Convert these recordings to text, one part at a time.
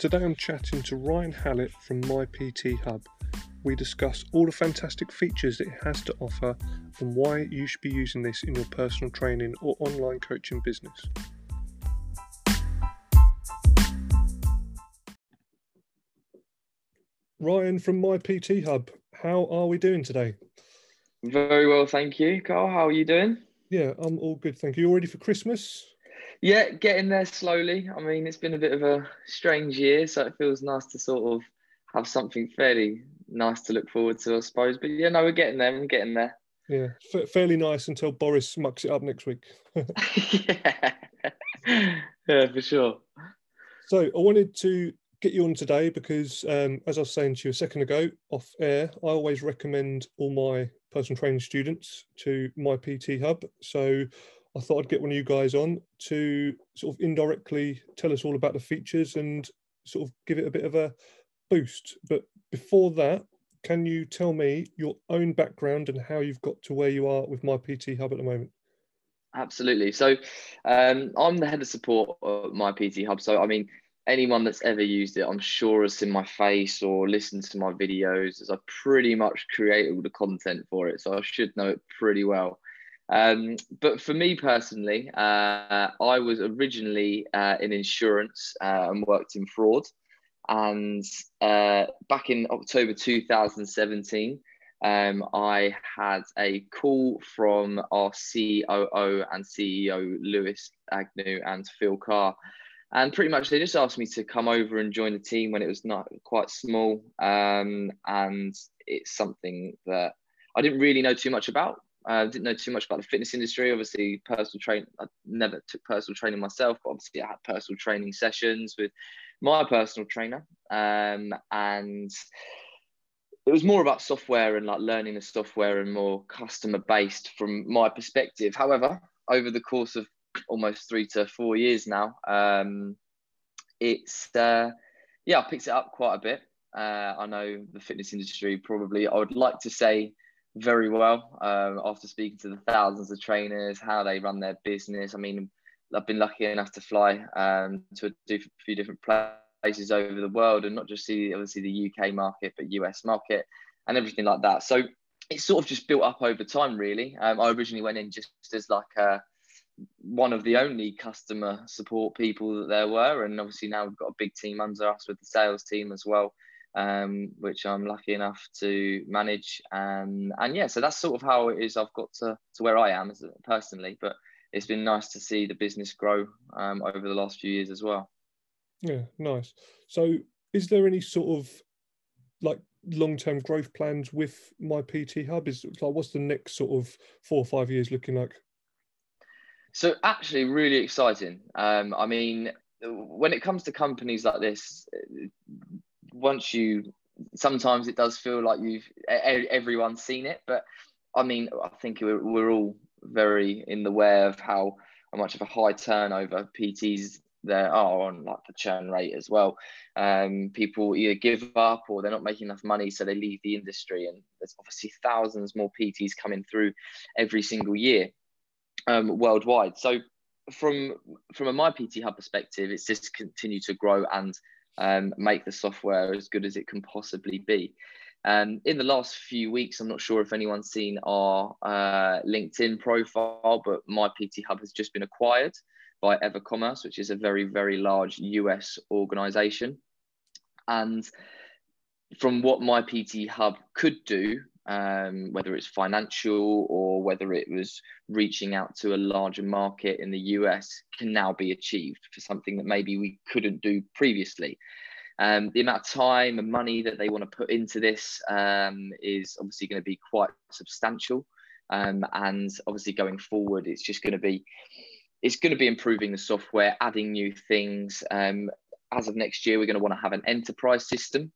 Today I'm chatting to Ryan Hallet from MyPT Hub. We discuss all the fantastic features it has to offer and why you should be using this in your personal training or online coaching business. Ryan from MyPT Hub, how are we doing today? Very well, thank you. Carl, how are you doing? Yeah, I'm all good, thank you. You all ready for Christmas? Yeah, getting there slowly. I mean, it's been a bit of a strange year, so it feels nice to sort of have something fairly nice to look forward to, I suppose. But yeah, no, we're getting there. We're getting there. Yeah, f- fairly nice until Boris mucks it up next week. yeah. yeah, for sure. So I wanted to get you on today because, um, as I was saying to you a second ago off air, I always recommend all my personal training students to my PT Hub. So I thought I'd get one of you guys on to sort of indirectly tell us all about the features and sort of give it a bit of a boost. But before that, can you tell me your own background and how you've got to where you are with MyPT Hub at the moment? Absolutely. So um, I'm the head of support at MyPT Hub. So I mean, anyone that's ever used it, I'm sure has seen my face or listened to my videos, as I pretty much create all the content for it. So I should know it pretty well. Um, but for me personally, uh, I was originally uh, in insurance uh, and worked in fraud. And uh, back in October 2017, um, I had a call from our COO and CEO, Lewis Agnew and Phil Carr. And pretty much they just asked me to come over and join the team when it was not quite small. Um, and it's something that I didn't really know too much about. I didn't know too much about the fitness industry. Obviously, personal training. I never took personal training myself, but obviously, I had personal training sessions with my personal trainer, um, and it was more about software and like learning the software and more customer based from my perspective. However, over the course of almost three to four years now, um, it's uh, yeah, I picked it up quite a bit. Uh, I know the fitness industry probably. I would like to say very well um, after speaking to the thousands of trainers, how they run their business. I mean, I've been lucky enough to fly um, to a few different places over the world and not just see obviously the UK market, but US market and everything like that. So it's sort of just built up over time, really. Um, I originally went in just as like a, one of the only customer support people that there were, and obviously now we've got a big team under us with the sales team as well um, which I'm lucky enough to manage. Um, and yeah, so that's sort of how it is. I've got to, to where I am as a, personally, but it's been nice to see the business grow um, over the last few years as well. Yeah, nice. So, is there any sort of like long-term growth plans with my PT Hub? Is like what's the next sort of four or five years looking like? So, actually, really exciting. Um, I mean, when it comes to companies like this, once you sometimes it does feel like you've everyone's seen it but i mean i think we're, we're all very in the way of how, much of a high turnover pts there are on like the churn rate as well. Um, people either give up or they're not making enough money so they leave the industry and there's obviously thousands more pts coming through every single year um, worldwide. So from from a my pt hub perspective it's just continue to grow and um, make the software as good as it can possibly be. Um, in the last few weeks, I'm not sure if anyone's seen our uh, LinkedIn profile, but my PT Hub has just been acquired by EverCommerce, which is a very, very large US organization. And from what my PT Hub could do, um, whether it's financial or whether it was reaching out to a larger market in the US, can now be achieved for something that maybe we couldn't do previously. Um, the amount of time and money that they want to put into this um, is obviously going to be quite substantial. Um, and obviously, going forward, it's just going to be it's going to be improving the software, adding new things. Um, as of next year, we're going to want to have an enterprise system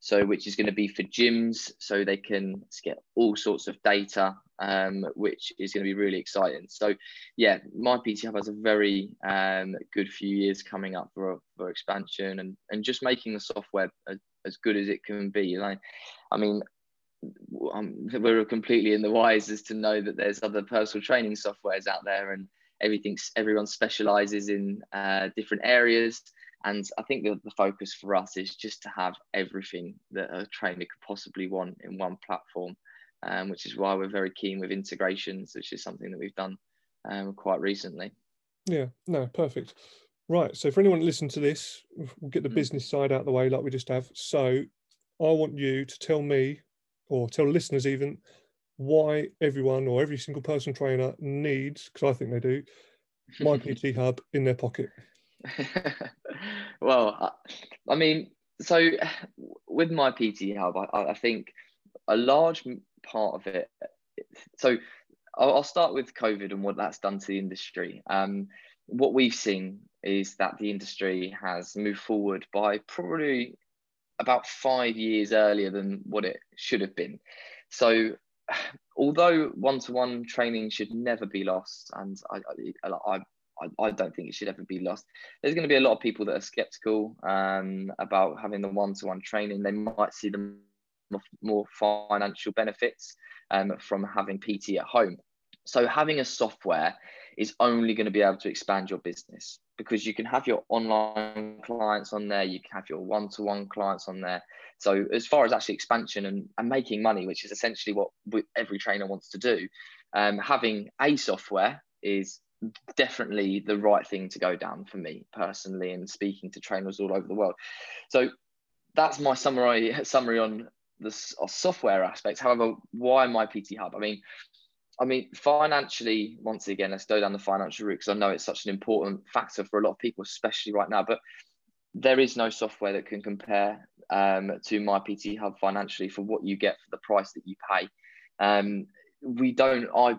so which is going to be for gyms so they can get all sorts of data um, which is going to be really exciting. So yeah my pt hub has a very um, good few years coming up for, for expansion and, and just making the software as, as good as it can be. Like i mean um, we're completely in the wise as to know that there's other personal training softwares out there and everything everyone specializes in uh, different areas And I think the, the focus for us is just to have everything that a trainer could possibly want in one platform, um, which is why we're very keen with integrations, which is something that we've done um, quite recently. Yeah, no, perfect. Right. So for anyone listening to this, we'll get the mm. business side out of the way like we just have. So I want you to tell me, or tell listeners even, why everyone or every single person trainer needs, because I think they do, my PT Hub in their pocket. well, I mean, so with my PT Hub, I, I think a large part of it. So I'll, start with COVID and what that's done to the industry. Um, what we've seen is that the industry has moved forward by probably about five years earlier than what it should have been. So, although one-to-one training should never be lost, and I, I, I, I don't think it should ever be lost. There's going to be a lot of people that are skeptical um, about having the one-to-one training. They might see the more financial benefits um, from having PT at home. So having a software is only going to be able to expand your business because you can have your online clients on there, you can have your one-to-one clients on there. So as far as actually expansion and, and making money, which is essentially what every trainer wants to do, um, having a software is definitely the right thing to go down for me personally and speaking to trainers all over the world. So that's my summary summary on the software aspects. However, why my PT Hub? I mean, I mean, financially, once again, let's go down the financial route because I know it's such an important factor for a lot of people, especially right now. But there is no software that can compare um, to my PT Hub financially for what you get for the price that you pay. Um, we don't. I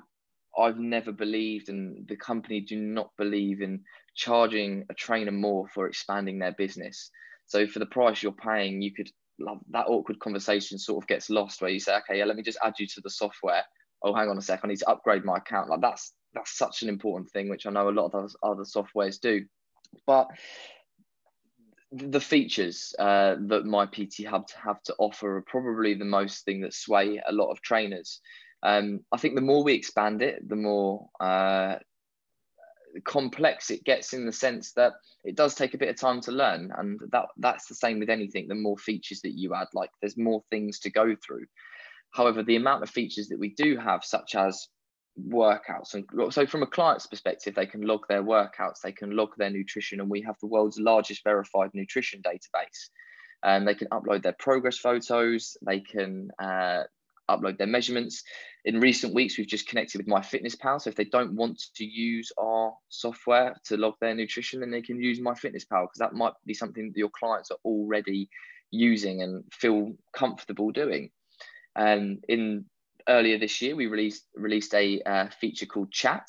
I've never believed, and the company do not believe in charging a trainer more for expanding their business. So for the price you're paying, you could love that awkward conversation sort of gets lost where you say, okay, yeah, let me just add you to the software oh, hang on a sec, I need to upgrade my account. Like that's that's such an important thing, which I know a lot of other softwares do. But the features uh, that my PT Hub have to offer are probably the most thing that sway a lot of trainers. Um, I think the more we expand it, the more uh, complex it gets in the sense that it does take a bit of time to learn, and that that's the same with anything. The more features that you add, like there's more things to go through. However, the amount of features that we do have, such as workouts, and so from a client's perspective, they can log their workouts, they can log their nutrition, and we have the world's largest verified nutrition database. And they can upload their progress photos, they can uh, upload their measurements. In recent weeks, we've just connected with MyFitnessPal. So if they don't want to use our software to log their nutrition, then they can use MyFitnessPal because that might be something that your clients are already using and feel comfortable doing. Um, in earlier this year, we released released a uh, feature called Chat,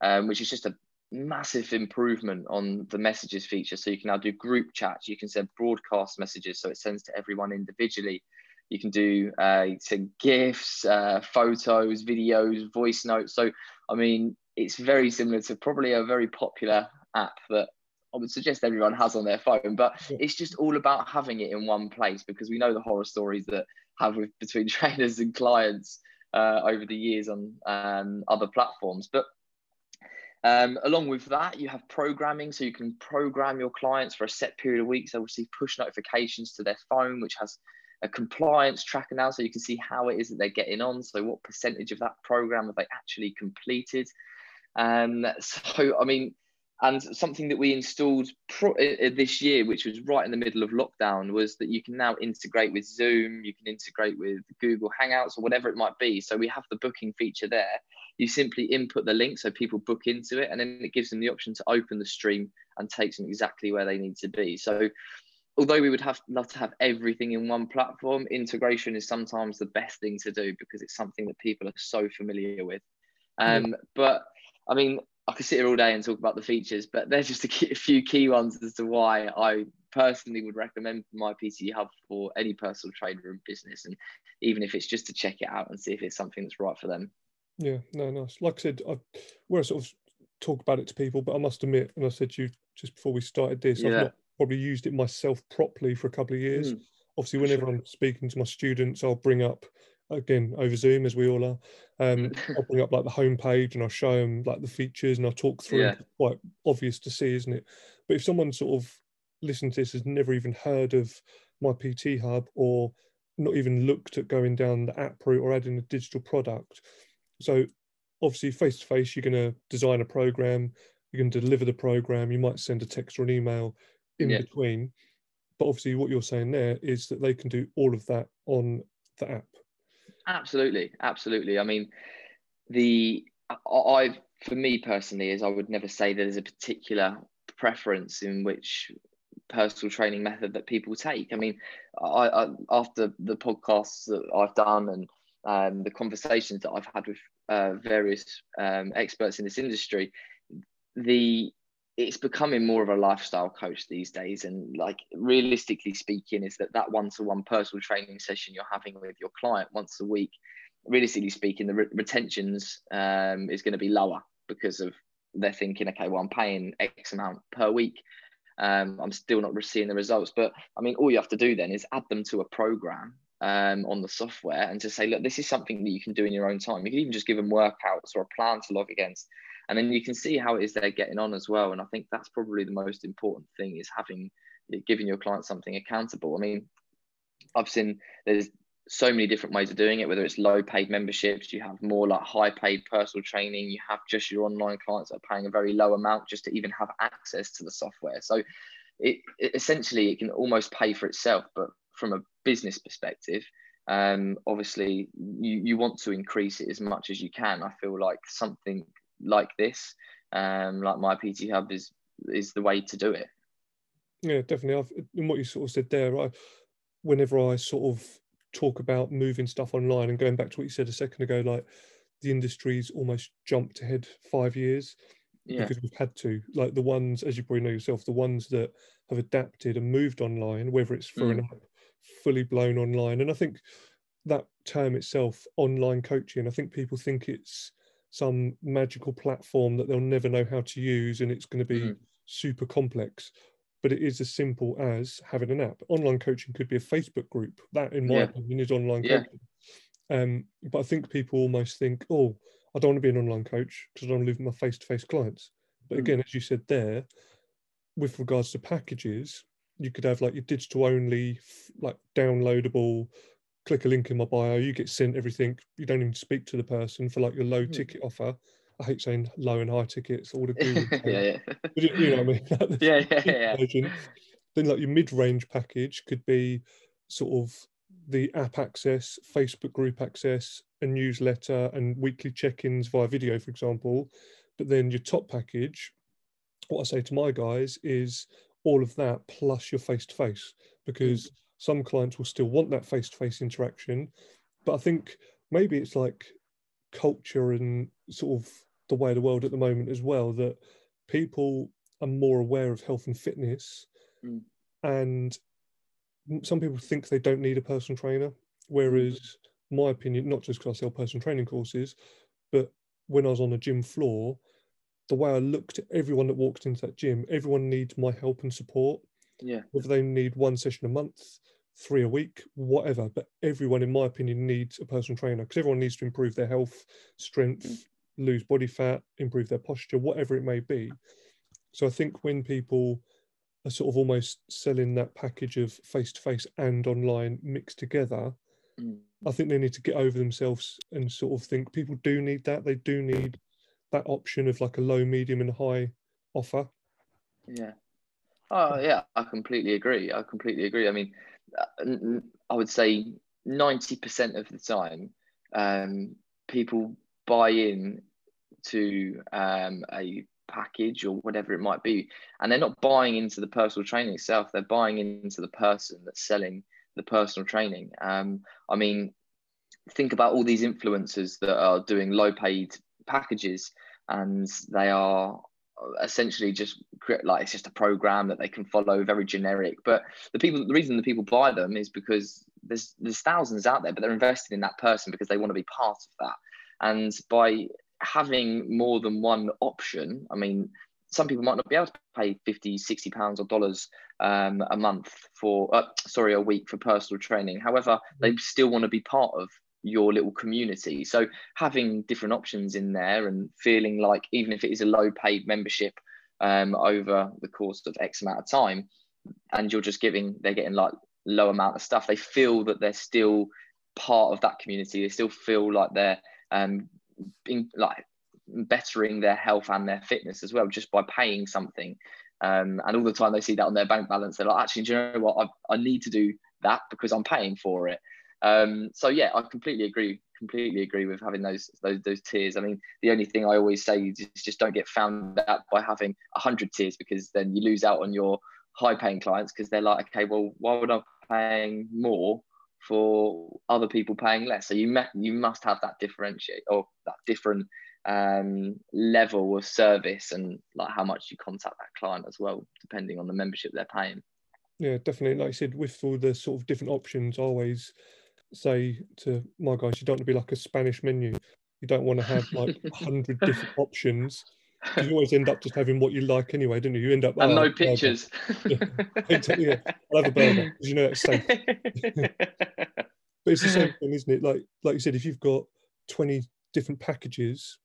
um, which is just a massive improvement on the messages feature. So you can now do group chats. You can send broadcast messages, so it sends to everyone individually. You can do uh, send gifs, uh, photos, videos, voice notes. So I mean, it's very similar to probably a very popular app that I would suggest everyone has on their phone, but it's just all about having it in one place because we know the horror stories that have with between trainers and clients uh, over the years on um, other platforms. But um, along with that, you have programming, so you can program your clients for a set period of weeks. They will receive push notifications to their phone, which has a compliance tracker now, so you can see how it is that they're getting on. So, what percentage of that program have they actually completed? Um, so, I mean, and something that we installed pro- this year, which was right in the middle of lockdown, was that you can now integrate with Zoom, you can integrate with Google Hangouts or whatever it might be. So we have the booking feature there. You simply input the link so people book into it, and then it gives them the option to open the stream and takes them exactly where they need to be. So although we would have love to have everything in one platform, integration is sometimes the best thing to do because it's something that people are so familiar with. Um, mm. But I mean, I could sit here all day and talk about the features, but there's just a, key, a few key ones as to why I personally would recommend my PT Hub for any personal trainer in business, and even if it's just to check it out and see if it's something that's right for them. Yeah, no, nice. Like I said, I, where I sort of talk about it to people, but I must admit, and I said to you just before we started this, yeah. I've not probably used it myself properly for a couple of years. Mm, Obviously, whenever sure. I'm speaking to my students, I'll bring up again over Zoom as we all are. Um, I'll bring up like the homepage and I'll show them like the features and I'll talk through. Yeah. Quite obvious to see, isn't it? But if someone sort of listening to this has never even heard of my PT Hub or not even looked at going down the app route or adding a digital product. So obviously face to face, you're going to design a program, you're going to deliver the program, you might send a text or an email in yeah. between. But obviously what you're saying there is that they can do all of that on the app. Absolutely, absolutely. I mean, the I for me personally is I would never say that there's a particular preference in which personal training method that people take. I mean, I, I after the podcasts that I've done and um, the conversations that I've had with uh, various um, experts in this industry, the it's becoming more of a lifestyle coach these days and like realistically speaking is that that one-to-one personal training session you're having with your client once a week realistically speaking the re- retentions um, is going to be lower because of they're thinking okay well i'm paying x amount per week. Um, i'm still not seeing the results. But i mean all you have to do then is add them to a program um, on the software and just say look this is something that you can do in your own time. You can even just give them workouts or a plan to log against and then you can see how it is they're getting on as well. And I think that's probably the most important thing is having giving your client something accountable. I mean, I've seen there's so many different ways of doing it, whether it's low paid memberships, you have more like high paid personal training, you have just your online clients that are paying a very low amount just to even have access to the software. So it, it essentially it can almost pay for itself, but from a business perspective, um, obviously you, you want to increase it as much as you can. I feel like something like this, um, like my PT Hub is is the way to do it. Yeah, definitely. I've, in what you sort of said there, I, whenever I sort of talk about moving stuff online and going back to what you said a second ago, like the industry's almost jumped ahead five years yeah. because we've had to. Like the ones, as you probably know yourself, the ones that have adapted and moved online, whether it's for mm. an app fully blown online, and I think that term itself, online coaching, I think people think it's some magical platform that they'll never know how to use and it's going to be mm. super complex but it is as simple as having an app online coaching could be a facebook group that in my yeah. opinion is online yeah. coaching um, but i think people almost think oh i don't want to be an online coach because i don't live with my face-to-face clients but mm. again as you said there with regards to packages you could have like your digital only like downloadable click a link in my bio, you get sent everything. You don't even speak to the person for like your low mm. ticket offer. I hate saying low and high tickets, all the yeah, yeah. But you, you, know what I mean? yeah, yeah, yeah. Then like your mid-range package could be sort of the app access, Facebook group access, a newsletter, and weekly check-ins via video, for example. But then your top package, what I say to my guys is all of that plus your face-to-face because mm some clients will still want that face-to-face interaction but i think maybe it's like culture and sort of the way of the world at the moment as well that people are more aware of health and fitness mm. and some people think they don't need a personal trainer whereas mm. my opinion not just because i sell personal training courses but when i was on a gym floor the way i looked at everyone that walked into that gym everyone needs my help and support yeah whether they need one session a month three a week, whatever. But everyone, in my opinion, needs a personal trainer because everyone needs to improve their health, strength, mm. lose body fat, improve their posture, whatever it may be. So I think when people are sort of almost selling that package of face to face and online mixed together, mm. I think they need to get over themselves and sort of think people do need that. They do need that option of like a low, medium, and high offer. Yeah. Oh yeah, I completely agree. I completely agree. I mean, I would say 90% of the time, um, people buy in to um, a package or whatever it might be, and they're not buying into the personal training itself. They're buying into the person that's selling the personal training. Um, I mean, think about all these influencers that are doing low paid packages and they are essentially just like it's just a program that they can follow very generic. But the people the reason the people buy them is because there's there's thousands out there but they're invested in that person because they want to be part of that. And by having more than one option i mean some people might not be able to pay 50 60 pounds or dollars um, a month for uh, sorry a week for personal training. However they still want to be part of your little community. So having different options in there and feeling like even if it is a low paid membership um, over the course of X amount of time, and you're just giving they're getting like low amount of stuff they feel that they're still part of that community. They still feel like they're um being like bettering their health and their fitness as well just by paying something. Um, and all the time they see that on their bank balance they're like actually do you know what? I, I need to do that because i'm paying for it um, so yeah i completely agree completely agree with having those those those tiers. I mean, the only thing I always say is just don't get found out by having hundred tiers because then you lose out on your high paying clients because they're like, okay, well, why would I be paying more for other people paying less? So you me- you must have that differentiate or that different um, level of service and like how much you contact that client as well, depending on the membership they're paying. Yeah, definitely. Like I said, with all the sort of different options, always say to my guys, you don't want to be like a Spanish menu. You don't want to have like a hundred different options. You always end up just having what you like anyway, don't you? You end up and oh, no pictures. yeah. yeah. I'll have a burger because you know it's safe. but it's the same thing, isn't it? Like like you said, if you've got twenty different packages,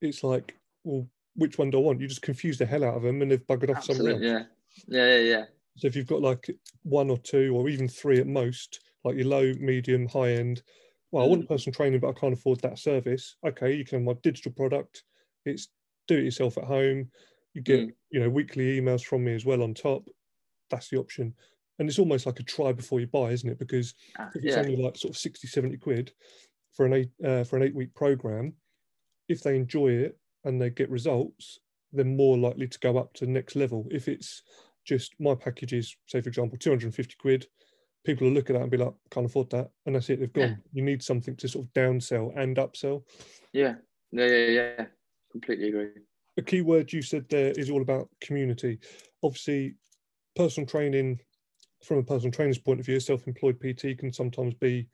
it's like, well, which one do I want? You just confuse the hell out of them, and they've buggered off Absolutely, somewhere else. Yeah, yeah, yeah, yeah. So if you've got like one or two, or even three at most, like your low, medium, high end. Well, I want mm. personal training, but I can't afford that service. Okay, you can have my digital product. It's do it yourself at home. You get, mm. you know, weekly emails from me as well on top. That's the option. And it's almost like a try before you buy, isn't it? Because uh, if it's yeah. only like sort of 60, 70 quid for an eight uh, for an eight week program, if they enjoy it and they get results, they're more likely to go up to the next level. If it's just my packages, say for example, 250 quid, people will look at that and be like, can't afford that. And that's it, they've gone. Yeah. You need something to sort of downsell and upsell. Yeah. Yeah, yeah, yeah. Completely agree. A key word you said there is all about community. Obviously, personal training, from a personal trainer's point of view, self employed PT can sometimes be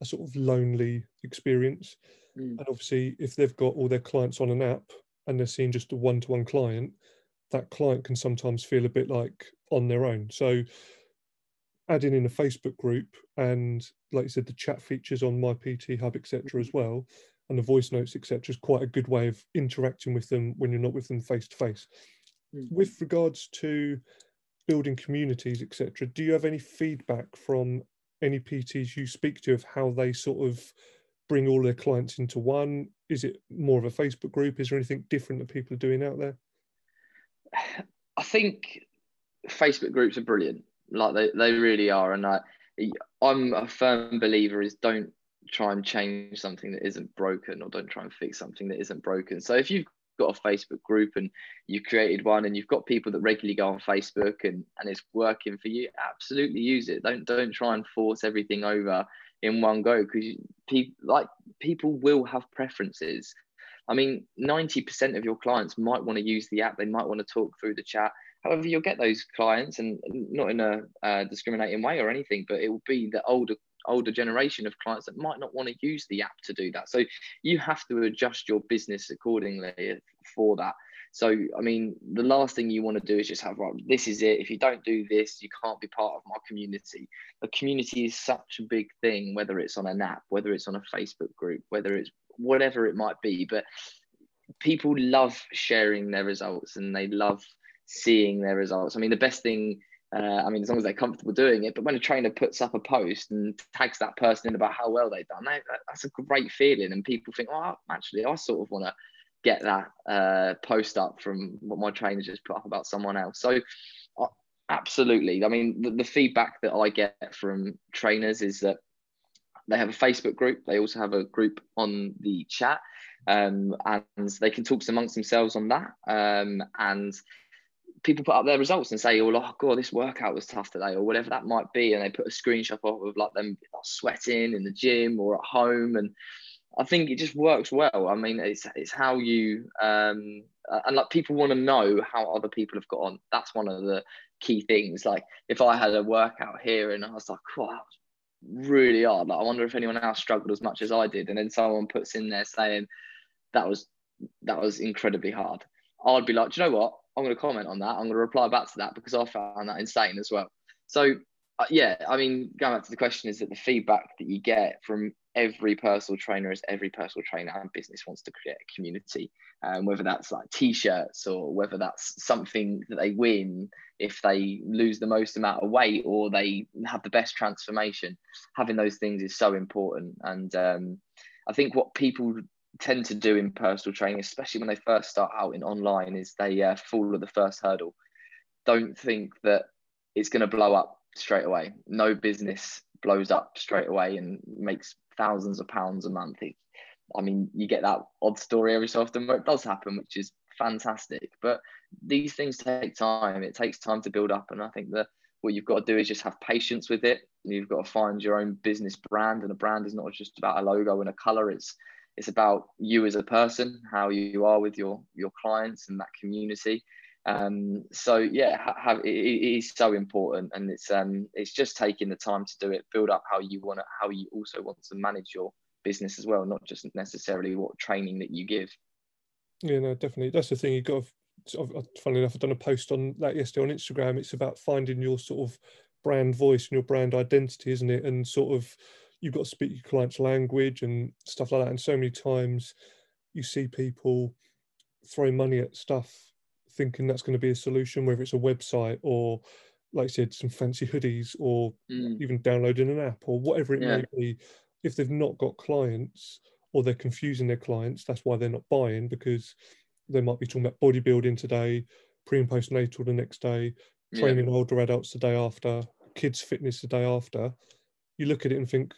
a sort of lonely experience. Mm. And obviously, if they've got all their clients on an app and they're seeing just a one to one client, that client can sometimes feel a bit like on their own. So, adding in a Facebook group and, like you said, the chat features on my PT Hub, etc., as well, and the voice notes, etc., is quite a good way of interacting with them when you're not with them face to face. With regards to building communities, etc., do you have any feedback from any PTs you speak to of how they sort of bring all their clients into one? Is it more of a Facebook group? Is there anything different that people are doing out there? I think Facebook groups are brilliant. Like they, they really are. And I, I'm a firm believer is don't try and change something that isn't broken or don't try and fix something that isn't broken. So if you've got a Facebook group and you've created one and you've got people that regularly go on Facebook and, and it's working for you, absolutely use it. Don't don't try and force everything over in one go because people like people will have preferences. I mean, 90% of your clients might want to use the app, they might want to talk through the chat, However, you'll get those clients, and not in a uh, discriminating way or anything, but it will be the older older generation of clients that might not want to use the app to do that. So you have to adjust your business accordingly for that. So, I mean, the last thing you want to do is just have, right, this is it. If you don't do this, you can't be part of my community. A community is such a big thing, whether it's on an app, whether it's on a Facebook group, whether it's whatever it might be. But people love sharing their results and they love seeing their results. I mean, the best thing, uh, I mean, as long as they're comfortable doing it, but when a trainer puts up a post and tags that person in about how well they've done, that, that's a great feeling. And people think, oh, actually, I sort of want to get that uh, post up from what my trainer just put up about someone else. So, uh, absolutely. I mean, the, the feedback that I get from trainers is that they have a Facebook group. They also have a group on the chat, um, and they can talk amongst themselves on that. Um, and people put up their results and say, "Oh, oh god, this workout was tough today," or whatever that might be, and they put a screenshot off of like them sweating in the gym or at home, and I think it just works well. I mean, it's it's how you um, and like people want to know how other people have got on. That's one of the key things. Like if I had a workout here and I was like, "Wow, really hard," like I wonder if anyone else struggled as much as I did, and then someone puts in there saying that was that was incredibly hard. I'd be like, Do you know what? I'm going to comment on that. I'm going to reply back to that because I found that insane as well. So, uh, yeah, I mean, going back to the question is that the feedback that you get from every personal trainer is every personal trainer and business wants to create a community um, whether that's like t-shirts or whether that's something that they win if they lose the most amount of weight or they have the best transformation having those things is so important and um, i think what people tend to do in personal training especially when they first start out in online is they uh, fall at the first hurdle don't think that it's going to blow up straight away no business blows up straight away and makes thousands of pounds a month. I mean, you get that odd story every so often where it does happen, which is fantastic. But these things take time. It takes time to build up, and I think that what you've got to do is just have patience with it. You've got to find your own business brand, and a brand is not just about a logo and a color. It's it's about you as a person, how you are with your your clients and that community. Um, so yeah, have, it, it is so important, and it's um, it's just taking the time to do it, build up how you want to, how you also want to manage your business as well, not just necessarily what training that you give. Yeah, no, definitely. That's the thing. You've got. To, funnily enough, I've done a post on that yesterday on Instagram. It's about finding your sort of brand voice and your brand identity, isn't it? And sort of you've got to speak your client's language and stuff like that. And so many times you see people throw money at stuff thinking that's going to be a solution, whether it's a website or, like I said, some fancy hoodies or mm. even downloading an app or whatever it yeah. may be. If they've not got clients or they're confusing their clients, that's why they're not buying because they might be talking about bodybuilding today, pre and postnatal the next day, training yeah. older adults the day after, kids fitness the day after. You look at it and think,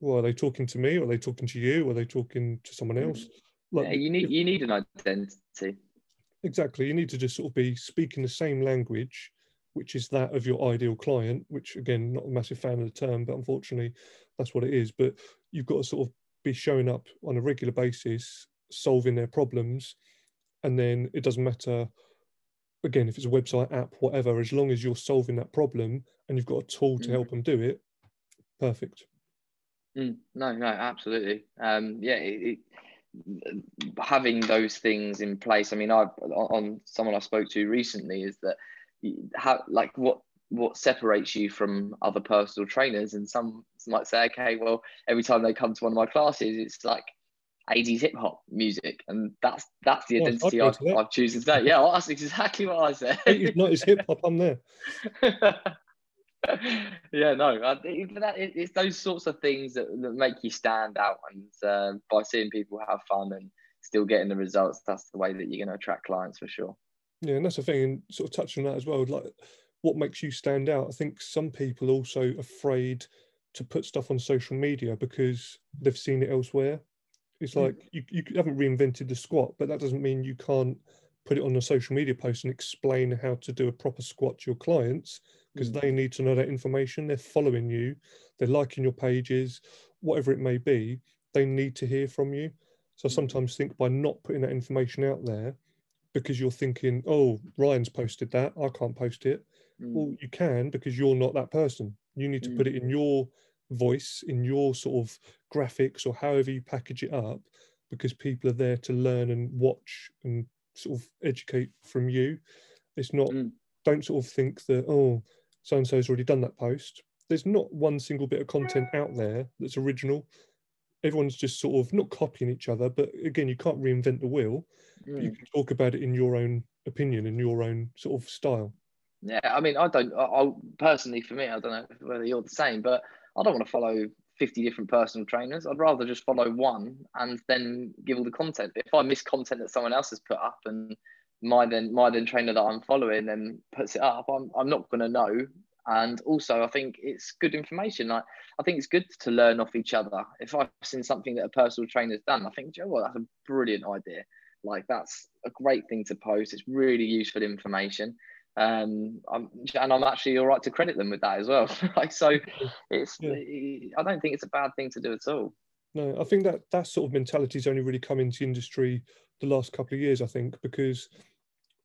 well, are they talking to me or are they talking to you? Or are they talking to someone mm. else? Like, yeah, you need you need an identity. Exactly. You need to just sort of be speaking the same language, which is that of your ideal client, which again, not a massive fan of the term, but unfortunately that's what it is. But you've got to sort of be showing up on a regular basis, solving their problems. And then it doesn't matter, again, if it's a website, app, whatever, as long as you're solving that problem and you've got a tool to mm. help them do it, perfect. Mm, no, no, absolutely. Um, yeah, it, it, having those things in place. I mean, I on someone I spoke to recently is that how like what what separates you from other personal trainers, and some might say, okay, well, every time they come to one of my classes, it's like 80s hip hop music, and that's that's the identity I've, I've chosen today. Yeah, well, that's exactly what I said. 80s, 90s hip hop, I'm there. yeah, no, that, it's those sorts of things that, that make you stand out, and uh, by seeing people have fun and still getting the results, that's the way that you're going to attract clients for sure. Yeah, and that's the thing, and sort of touching on that as well. Like, what makes you stand out? I think some people also afraid to put stuff on social media because they've seen it elsewhere. It's hmm. like mm. you, you haven't reinvented the squat, but that doesn't mean you can't put it on a social media post and explain how to do a proper squat to your clients because mm. they need to know that information. They're following you, they're liking your pages, whatever it may be. They need to hear from you. So I mm. sometimes think by not putting that information out there, because you're thinking, oh, Ryan's posted that, I can't post it. Mm. Well, you can because you're not that person. You need to mm. put it in your voice, in your sort of graphics or however you package it up, because people are there to learn and watch and sort of educate from you. It's not, mm. don't sort of think that, oh, so and so's already done that post. There's not one single bit of content out there that's original. Everyone's just sort of not copying each other, but again, you can't reinvent the wheel. Mm. You can talk about it in your own opinion, in your own sort of style. Yeah, I mean, I don't. I personally, for me, I don't know whether you're the same, but I don't want to follow 50 different personal trainers. I'd rather just follow one and then give all the content. If I miss content that someone else has put up and my then my then trainer that I'm following then puts it up, I'm, I'm not going to know. And also, I think it's good information. Like, I think it's good to learn off each other. If I've seen something that a personal trainer's done, I think, Joe, well, that's a brilliant idea. Like, that's a great thing to post. It's really useful information. Um, I'm, and I'm actually all right to credit them with that as well. like, so it's, yeah. I don't think it's a bad thing to do at all. No, I think that that sort of mentality has only really come into industry the last couple of years, I think, because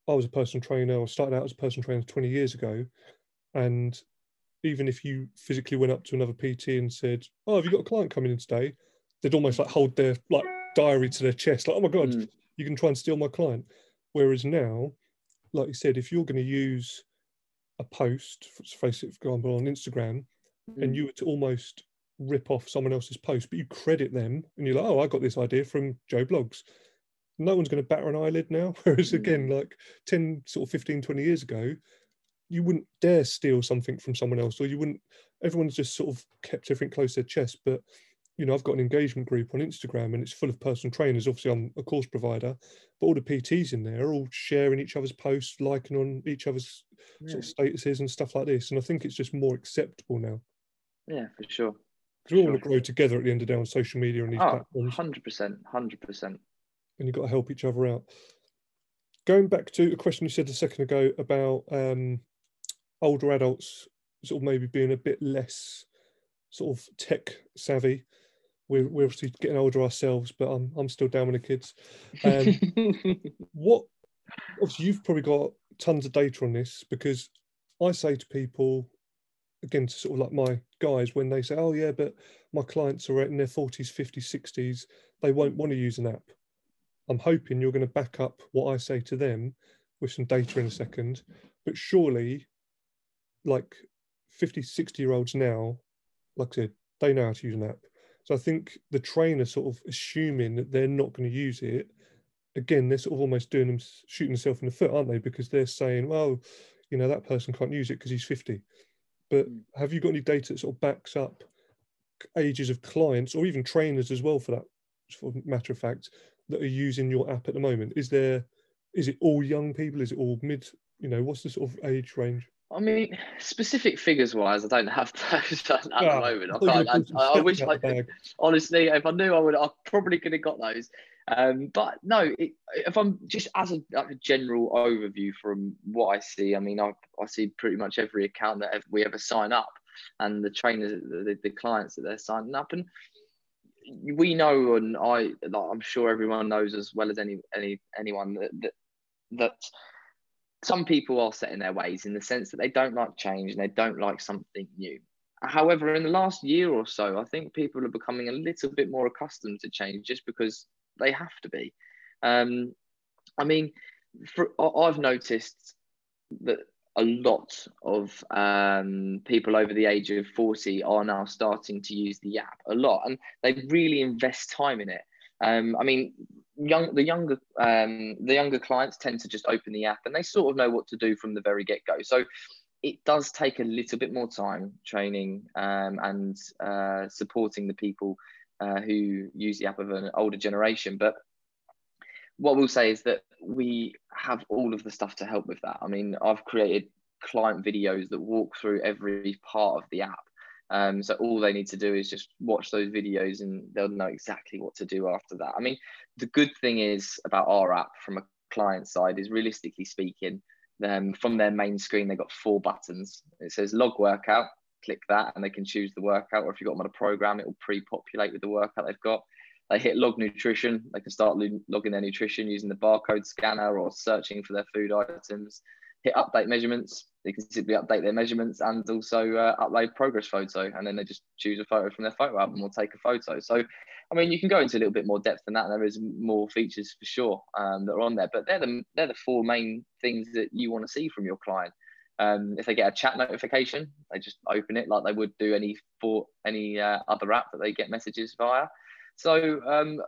I was a personal trainer or started out as a personal trainer 20 years ago. And even if you physically went up to another PT and said, Oh, have you got a client coming in today? They'd almost like hold their like diary to their chest, like, oh my God, mm. you can try and steal my client. Whereas now, like you said, if you're going to use a post, let's face it for example, on Instagram, mm. and you were to almost rip off someone else's post, but you credit them and you're like, oh, I got this idea from Joe Bloggs. No one's going to batter an eyelid now. Whereas again, Mm. like 10, sort of 15, 20 years ago, you wouldn't dare steal something from someone else, or you wouldn't, everyone's just sort of kept everything close to their chest. But, you know, I've got an engagement group on Instagram and it's full of personal trainers. Obviously, I'm a course provider, but all the PTs in there are all sharing each other's posts, liking on each other's sort of statuses and stuff like this. And I think it's just more acceptable now. Yeah, for sure. Because we all want to grow together at the end of the day on social media and these Oh, platforms, 100%. 100%. And you've got to help each other out. Going back to a question you said a second ago about um, older adults sort of maybe being a bit less sort of tech savvy. We're, we're obviously getting older ourselves, but I'm, I'm still down with the kids. Um, what obviously you've probably got tons of data on this because I say to people again to sort of like my guys when they say, Oh yeah, but my clients are in their 40s, 50s, 60s, they won't want to use an app. I'm hoping you're going to back up what I say to them with some data in a second. But surely like 50, 60 year olds now, like I said, they know how to use an app. So I think the trainer sort of assuming that they're not going to use it again, they're sort of almost doing them shooting themselves in the foot, aren't they? Because they're saying, well, you know, that person can't use it because he's 50. But Mm. have you got any data that sort of backs up ages of clients or even trainers as well, for that sort of matter of fact, that are using your app at the moment? Is there, is it all young people? Is it all mid? You know, what's the sort of age range? I mean, specific figures wise, I don't have those at Ah, the moment. I, thought you were can't, I, I wish I bag. honestly, if I knew, I would. I probably could have got those. Um, but no, it, if I'm just as a, like a general overview from what I see, I mean, I, I see pretty much every account that we ever sign up, and the trainers, the, the clients that they're signing up, and we know, and I, I'm sure everyone knows as well as any any anyone that that, that some people are set in their ways in the sense that they don't like change and they don't like something new. However, in the last year or so, I think people are becoming a little bit more accustomed to change just because they have to be. Um, I mean, for, I've noticed that a lot of um, people over the age of 40 are now starting to use the app a lot and they really invest time in it. Um, I mean, young the younger um, the younger clients tend to just open the app and they sort of know what to do from the very get go. So it does take a little bit more time training um, and uh, supporting the people uh, who use the app of an older generation. But what we'll say is that we have all of the stuff to help with that. I mean, I've created client videos that walk through every part of the app. Um, so all they need to do is just watch those videos and they'll know exactly what to do after that. I mean, the good thing is about our app from a client side is realistically speaking, um, from their main screen, they've got four buttons. It says log workout, click that, and they can choose the workout. Or if you've got them on a program, it will pre populate with the workout they've got. They hit log nutrition, they can start logging their nutrition using the barcode scanner or searching for their food items. Hit update measurements, they can simply update their measurements and also uh, upload progress photo. And then they just choose a photo from their photo album or take a photo. So, I mean, you can go into a little bit more depth than that, and there is more features for sure um, that are on there. But they're the they're the four main things that you want to see from your client. Um, if they get a chat notification, they just open it like they would do any for any uh, other app that they get messages via. So um,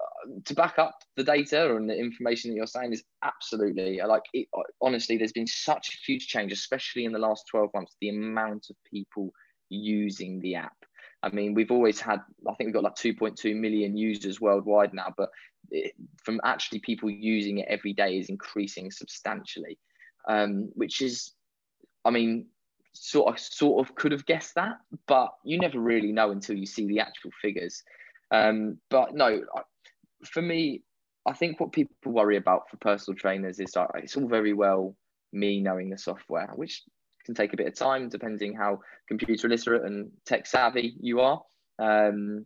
to back up the data and the information that you're saying is absolutely like it, honestly, there's been such a huge change, especially in the last 12 months. The amount of people using the app. I mean, we've always had, I think we've got like 2.2 million users worldwide now, but it, from actually people using it every day is increasing substantially, um, which is, I mean, sort of sort of could have guessed that, but you never really know until you see the actual figures. Um, but no, for me, I think what people worry about for personal trainers is like it's all very well me knowing the software, which can take a bit of time depending how computer literate and tech savvy you are. Um,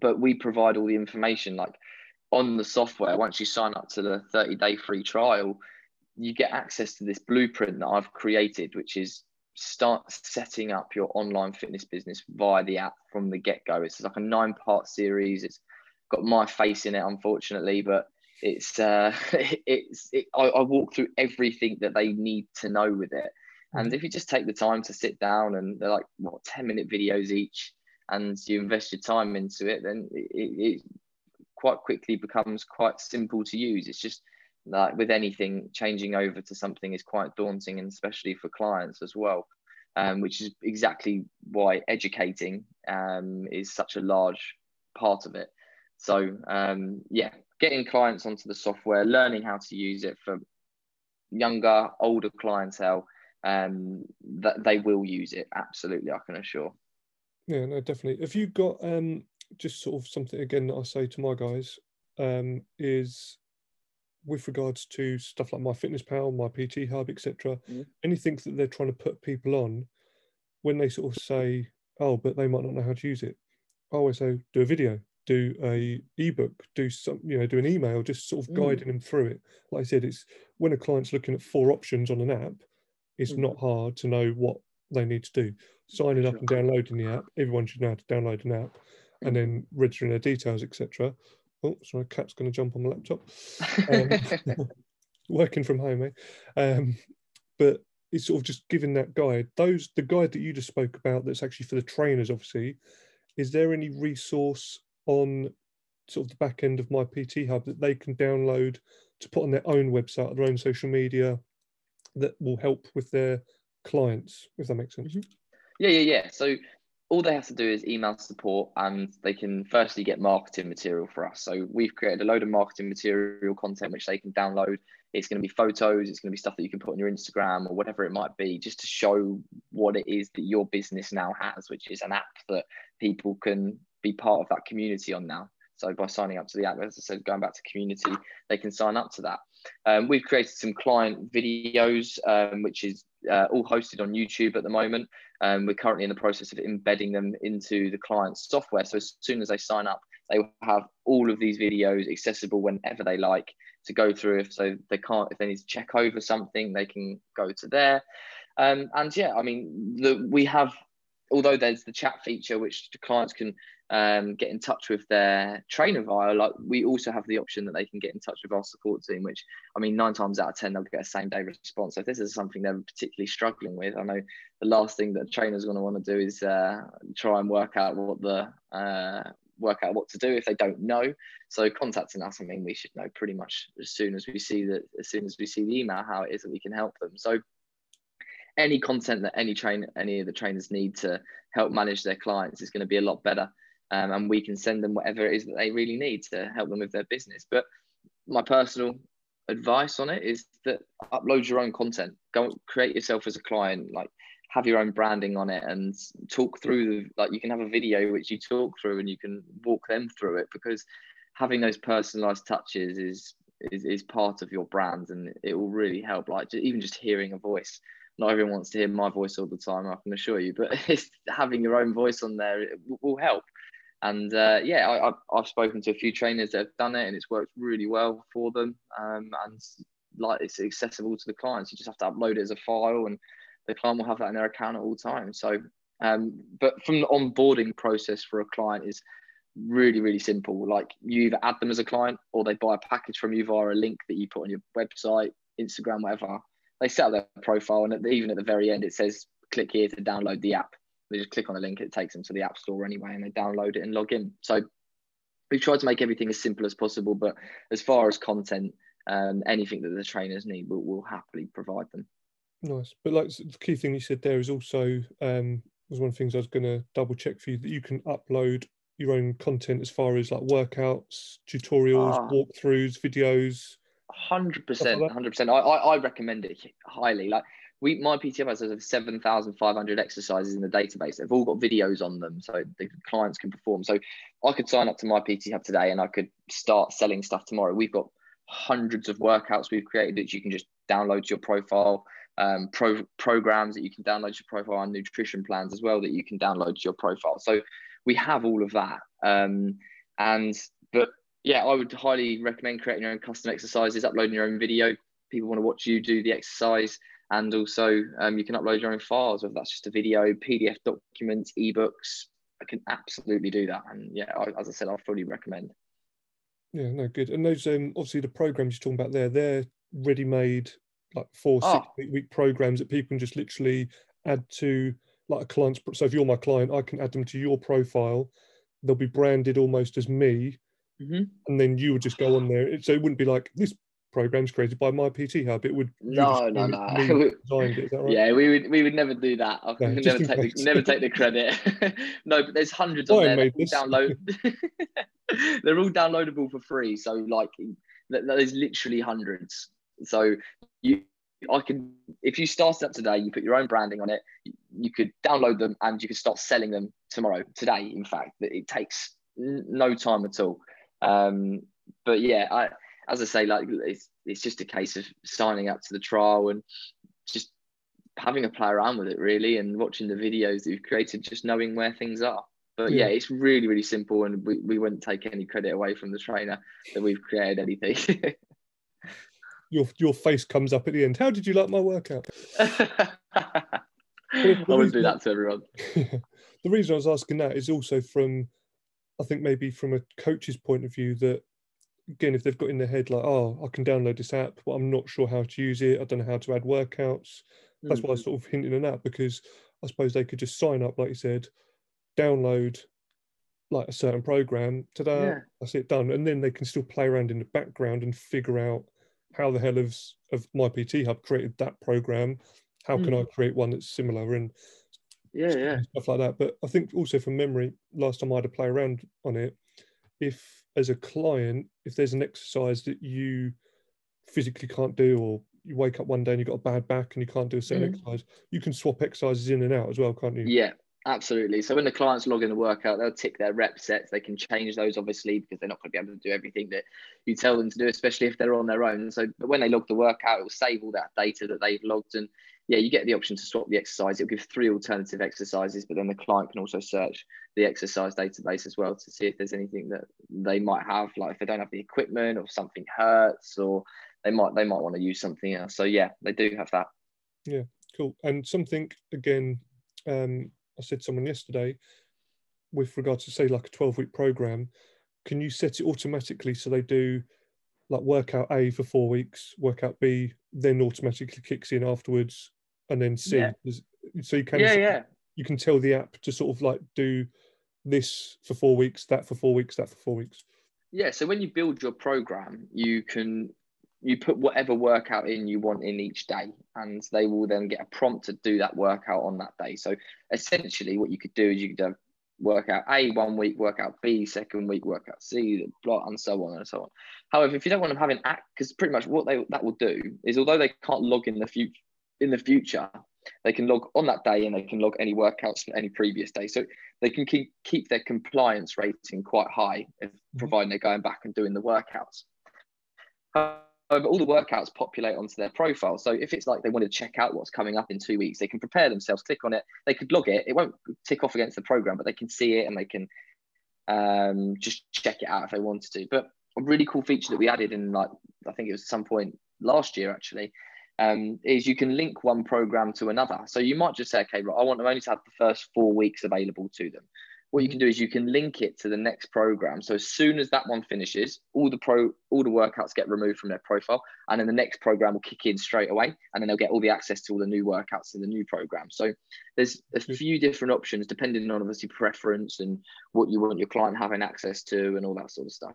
but we provide all the information like on the software. Once you sign up to the 30 day free trial, you get access to this blueprint that I've created, which is start setting up your online fitness business via the app from the get go. It's like a nine part series. It's got my face in it, unfortunately, but it's uh, it's it, I, I walk through everything that they need to know with it. And if you just take the time to sit down and they're like what 10 minute videos each, and you invest your time into it, then it, it quite quickly becomes quite simple to use. It's just like with anything, changing over to something is quite daunting, and especially for clients as well. Um, which is exactly why educating um, is such a large part of it. So um, yeah, getting clients onto the software, learning how to use it for younger, older clientele, um, that they will use it. Absolutely, I can assure. Yeah, no, definitely. Have you got um, just sort of something again that I say to my guys um, is with regards to stuff like my fitness pal, my PT hub, etc. Mm. Anything that they're trying to put people on, when they sort of say, "Oh, but they might not know how to use it," I always say, "Do a video, do a ebook, do some, you know, do an email, just sort of mm. guiding them through it." Like I said, it's when a client's looking at four options on an app, it's mm. not hard to know what they need to do. Signing up and downloading the app, everyone should know how to download an app and then registering their details, etc. Oh, sorry, cat's going to jump on the laptop. Um, working from home, eh? Um, but it's sort of just giving that guide. Those the guide that you just spoke about. That's actually for the trainers, obviously. Is there any resource on sort of the back end of my PT Hub that they can download to put on their own website, their own social media, that will help with their clients? If that makes sense. Mm-hmm. Yeah, yeah, yeah. So all they have to do is email support and they can firstly get marketing material for us. So we've created a load of marketing material content which they can download. It's going to be photos, it's going to be stuff that you can put on your Instagram or whatever it might be, just to show what it is that your business now has, which is an app that people can be part of that community on now. So by signing up to the app, as I said, going back to community, they can sign up to that. Um, we've created some client videos, um, which is uh, all hosted on YouTube at the moment. Um, we're currently in the process of embedding them into the client's software. So as soon as they sign up, they will have all of these videos accessible whenever they like to go through. If so, they can't, if they need to check over something, they can go to there. Um, and yeah, I mean, the, we have, although there's the chat feature which the clients can um, get in touch with their trainer via, like we also have the option that they can get in touch with our support team, which I mean, nine times out of 10, they'll get a same day response. So if this is something they're particularly struggling with, I know the last thing that a trainer's going to want to do is uh, try and work out what the, uh, work out what to do if they don't know. So contacting us, I mean, we should know pretty much as soon as we see that, as soon as we see the email, how it is that we can help them. So any content that any train any of the trainers need to help manage their clients is going to be a lot better um, and we can send them whatever it is that they really need to help them with their business. But my personal advice on it is that upload your own content. Go create yourself as a client, like have your own branding on it and talk through the like you can have a video which you talk through and you can walk them through it because having those personalized touches is is, is part of your brand and it will really help like even just hearing a voice not everyone wants to hear my voice all the time i can assure you but having your own voice on there will help and uh, yeah, I, have spoken to a few trainers that have done it, and it's worked really well for them. Um, and like it's accessible to the clients. You just have to upload it as a file, and the client will have that in their account at all times. So, um, but from the onboarding process for a client is really really simple. Like you either add them as a client, or they buy a package from you via a link that you put on your website, Instagram, whatever. They set up their profile, and at the, even at the very end, it says click here to download the app they just click on the link, it takes them to the App Store anyway, and they download it and log in. So we've tried to make everything as simple as possible. But as far as content, um, anything that the trainers need, we'll, we'll happily provide them. Nice, but like the key thing you said there is also um, was one of the things I was going to double check for you that you can upload your own content as far as like workouts, tutorials, ah. walkthroughs, videos. Hundred percent, hundred percent. I I recommend it highly. Like we my PT Hub has over 7,500 exercises in the database. They've all got videos on them, so the clients can perform. So I could sign up to my PT Hub today, and I could start selling stuff tomorrow. We've got hundreds of workouts we've created that you can just download to your profile. Um, pro- programs that you can download to your profile and nutrition plans as well that you can download to your profile. So we have all of that. Um, and but yeah, I would highly recommend creating your own custom exercises, uploading your own video. People want to watch you do the exercise and also um, you can upload your own files whether that's just a video pdf documents ebooks i can absolutely do that and yeah I, as i said i fully recommend yeah no good and those um, obviously the programs you're talking about there they're ready made like four oh. six week programs that people can just literally add to like a client's. So if you're my client, I can add them to your profile. They'll be branded almost as me, Mhm. and then you would just go on there. So it wouldn't be like this program's created by my PT Hub. It would. No, no, no. it's me who designed it, is that right? Yeah, we would we would never do that. I No, never take the, never take the credit. no, but there's hundreds on there. made They're all download. They're all downloadable for free. So like, there's literally hundreds. So you, I can, if you started up today, you put your own branding on it. You, you could download them and you could start selling them tomorrow. Today, in fact, it takes no time at all. Um, but yeah, I, as I say, like it's it's just a case of signing up to the trial and just having a play around with it really and watching the videos that you've created, just knowing where things are. But yeah, Yeah. it's really, really simple and we, we wouldn't take any credit away from the trainer that we've created anything. Your your face comes up at the end. How did you like my workout? I wouldn't do that to everyone. the reason I was asking that is also from, I think maybe from a coach's point of view that, again, if they've got in their head like, oh, I can download this app, but I'm not sure how to use it. I don't know how to add workouts. That's why I mm. sort of hinting on that because I suppose they could just sign up, like you said, download like a certain program, ta-da, Yeah. that's it done, and then they can still play around in the background and figure out how the hell has of my PT Hub created that program. How can mm. I create one that's similar and Yeah, yeah. stuff like that. But I think also from memory, last time I had to play around on it, if as a client, if there's an exercise that you physically can't do, or you wake up one day and you've got a bad back and you can't do a certain Mhm. exercise, you can swap exercises in and out as well, can't you? Yeah, absolutely. So when the clients log in the workout, they'll tick their rep sets. They can change those obviously because they're not going to be able to do everything that you tell them to do, especially if they're on their own. So when they log the workout, it will save all that data that they've logged. And yeah, you get the option to swap the exercise. It'll give three alternative exercises, but then the client can also search the exercise database as well to see if there's anything that they might have, like if they don't have the equipment or something hurts or they might they might want to use something else. So yeah, they do have that. Yeah, cool. And something again, um, I said someone yesterday with regards to say like a 12 week program, can you set it automatically so they do like workout A for four weeks, workout B, then automatically kicks in afterwards, and then C. Yeah. So you can Yeah, yeah. you can tell the app to sort of like do this for four weeks, that for four weeks, that for four weeks. Yeah, so when you build your program, you can you put whatever workout in you want in each day, and they will then get a prompt to do that workout on that day. So essentially, what you could do is you could have workout A one week, workout B second week, workout C, blah, and so on and so on. However, if you don't want them having act, because pretty much what they that will do is, although they can't log in the future in the future, they can log on that day and they can log any workouts from any previous day. So they can keep keep their compliance rating quite high, if, providing they're going back and doing the workouts. However, all the workouts populate onto their profile. So if it's like they want to check out what's coming up in two weeks, they can prepare themselves, click on it, they could log it. It won't tick off against the program, but they can see it and they can um, just check it out if they wanted to. But a really cool feature that we added in like I think it was some point last year actually um, is you can link one program to another. So you might just say, okay, right, I want them only to have the first four weeks available to them. What you can do is you can link it to the next program. So as soon as that one finishes, all the pro all the workouts get removed from their profile, and then the next program will kick in straight away, and then they'll get all the access to all the new workouts in the new program. So there's a few different options depending on obviously preference and what you want your client having access to and all that sort of stuff.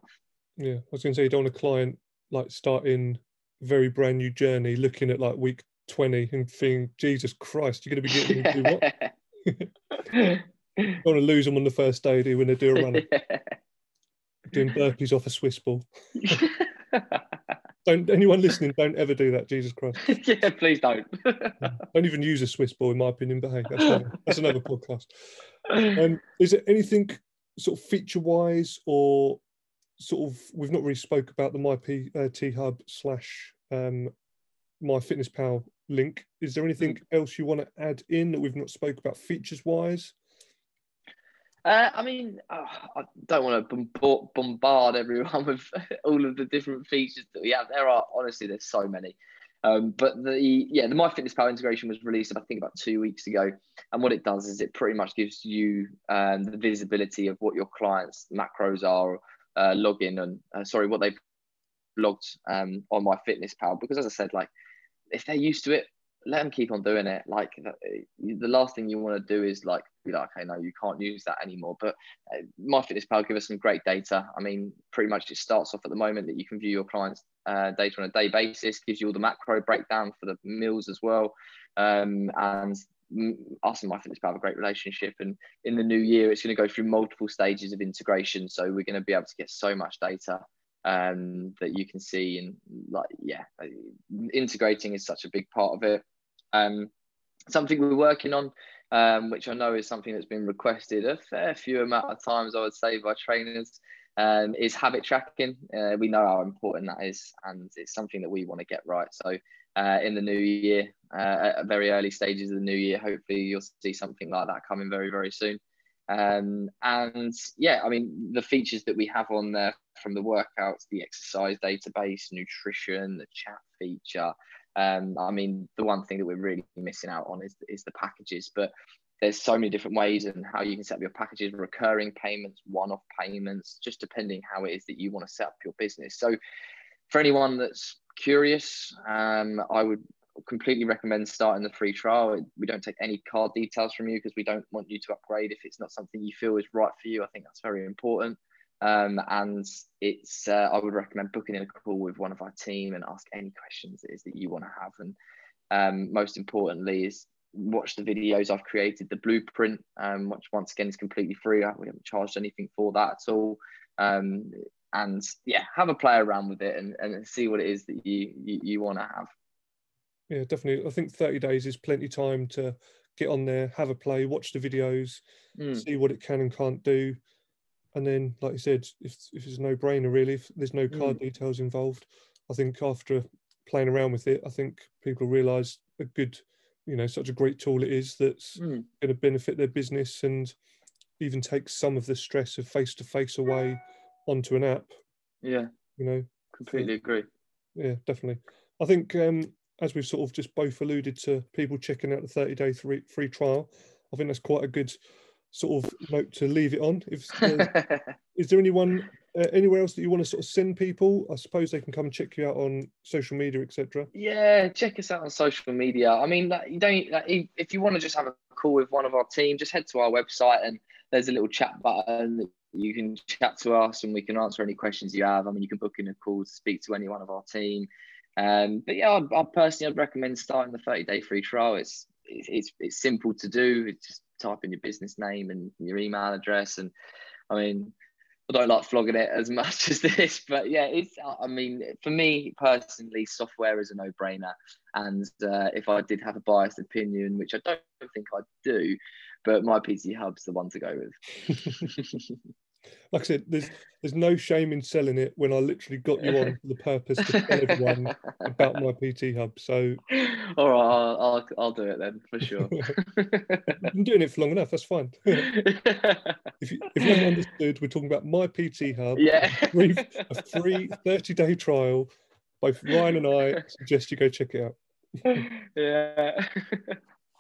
Yeah, I was going to say you don't want a client like starting very brand new journey, looking at like week 20 and thinking, Jesus Christ, you're going to be getting into what? Want to lose them on the first day, do you, when they do a run, doing burpees off a Swiss ball. Don't anyone listening, don't ever do that, Jesus Christ. yeah, please don't. Don't even use a Swiss ball, in my opinion, but hey, that's another, that's another podcast. Um, is there anything sort of feature wise or sort of we've not really spoke about the my P, uh, T hub slash um, my fitness pal link is there anything else you want to add in that we've not spoke about features wise Uh, I mean, uh, I don't want to bombard, everyone with all of the different features that we have. There are honestly, there's so many. Um, but the yeah, the My Fitness MyFitnessPal integration was released, I think, about two weeks ago. And what it does is it pretty much gives you um, the visibility of what your clients' macros are, uh, login and uh, sorry, what they've logged um, on MyFitnessPal. Because as I said, like if they're used to it, let them keep on doing it. Like the last thing you want to do is like be like, okay, no, you can't use that anymore. But uh, MyFitnessPal give us some great data. I mean, pretty much it starts off at the moment that you can view your clients' uh, data on a day basis. Gives you all the macro breakdown for the meals as well, um, and us and MyFitnessPal have a great relationship. And in the new year, it's going to go through multiple stages of integration. So we're going to be able to get so much data um, that you can see and like yeah integrating is such a big part of it. Um, something we're working on um, which i know is something that's been requested a fair few amount of times i would say by trainers um, is habit tracking. Uh, we know how important that is and it's something that we want to get right. So uh, in the new year uh, at very early stages of the new year hopefully you'll see something like that coming very very soon. Um, and yeah, I mean, the features that we have on there from the workouts, the exercise database, nutrition, the chat feature. Um, I mean, the one thing that we're really missing out on is, is the packages, but there's so many different ways and how you can set up your packages, recurring payments, one-off payments, just depending how it is that you want to set up your business. So for anyone that's curious, um, I would completely recommend starting the free trial. We don't take any card details from you because we don't want you to upgrade if it's not something you feel is right for you. I think that's very important. Um, and it's uh, I would recommend booking in a call with one of our team and ask any questions it is that you want to have. And um, most importantly is watch the videos I've created. The blueprint, um, which once again is completely free. We haven't charged anything for that at all. Um, and yeah, have a play around with it and, and see what it is that you you, you want to have. Yeah, definitely. I think 30 days is plenty time to get on there, have a play, watch the videos, mm. see what it can and can't do. And then, like you said, if, if it's a no brainer, really, if there's no card mm. details involved, I think after playing around with it, I think people realize a good, you know, such a great tool it is that's mm. going to benefit their business and even take some of the stress of face to face away onto an app. Yeah. You know, completely so, agree. Yeah, definitely. I think um, as we've sort of just both alluded to people checking out the 30 day free, free trial, I think that's quite a good sort of note to leave it on. If is there anyone uh, anywhere else that you want to sort of send people? I suppose they can come and check you out on social media, etc. Yeah, check us out on social media. I mean, like, you don't like, if you want to just have a call with one of our team, just head to our website and there's a little chat button that you can chat to us and we can answer any questions you have. I mean, you can book in a call to speak to any one of our team. Um, but yeah, I, I personally I'd recommend starting the 30 day free trial. It's, it's it's simple to do. It's just type in your business name and your email address. And I mean, I don't like flogging it as much as this, but yeah, it's. I mean, for me personally, software is a no-brainer. And uh, if I did have a biased opinion, which I don't think I do, but my PT Hub's the one to go with. like I said, there's there's no shame in selling it when I literally got you on for the purpose to tell everyone about my PT hub. So, all right, I'll, I'll, I'll do it then for sure. I'm doing it for long enough. That's fine. if you if you haven't understood, we're talking about my PT hub. Yeah, a free, a free 30 day trial. Both Ryan and I suggest you go check it out. yeah.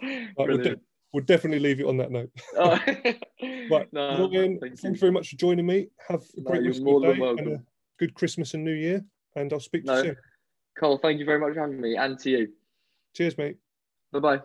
Right, we'll definitely leave it on that note. Oh. right, no, Ryan, thank, thank you. very much for joining me. Have a great no, rest of your day and a good Christmas and New Year. And I'll speak to no. you soon. Cole, thank you very much for having me and to you. Cheers, mate. Bye bye.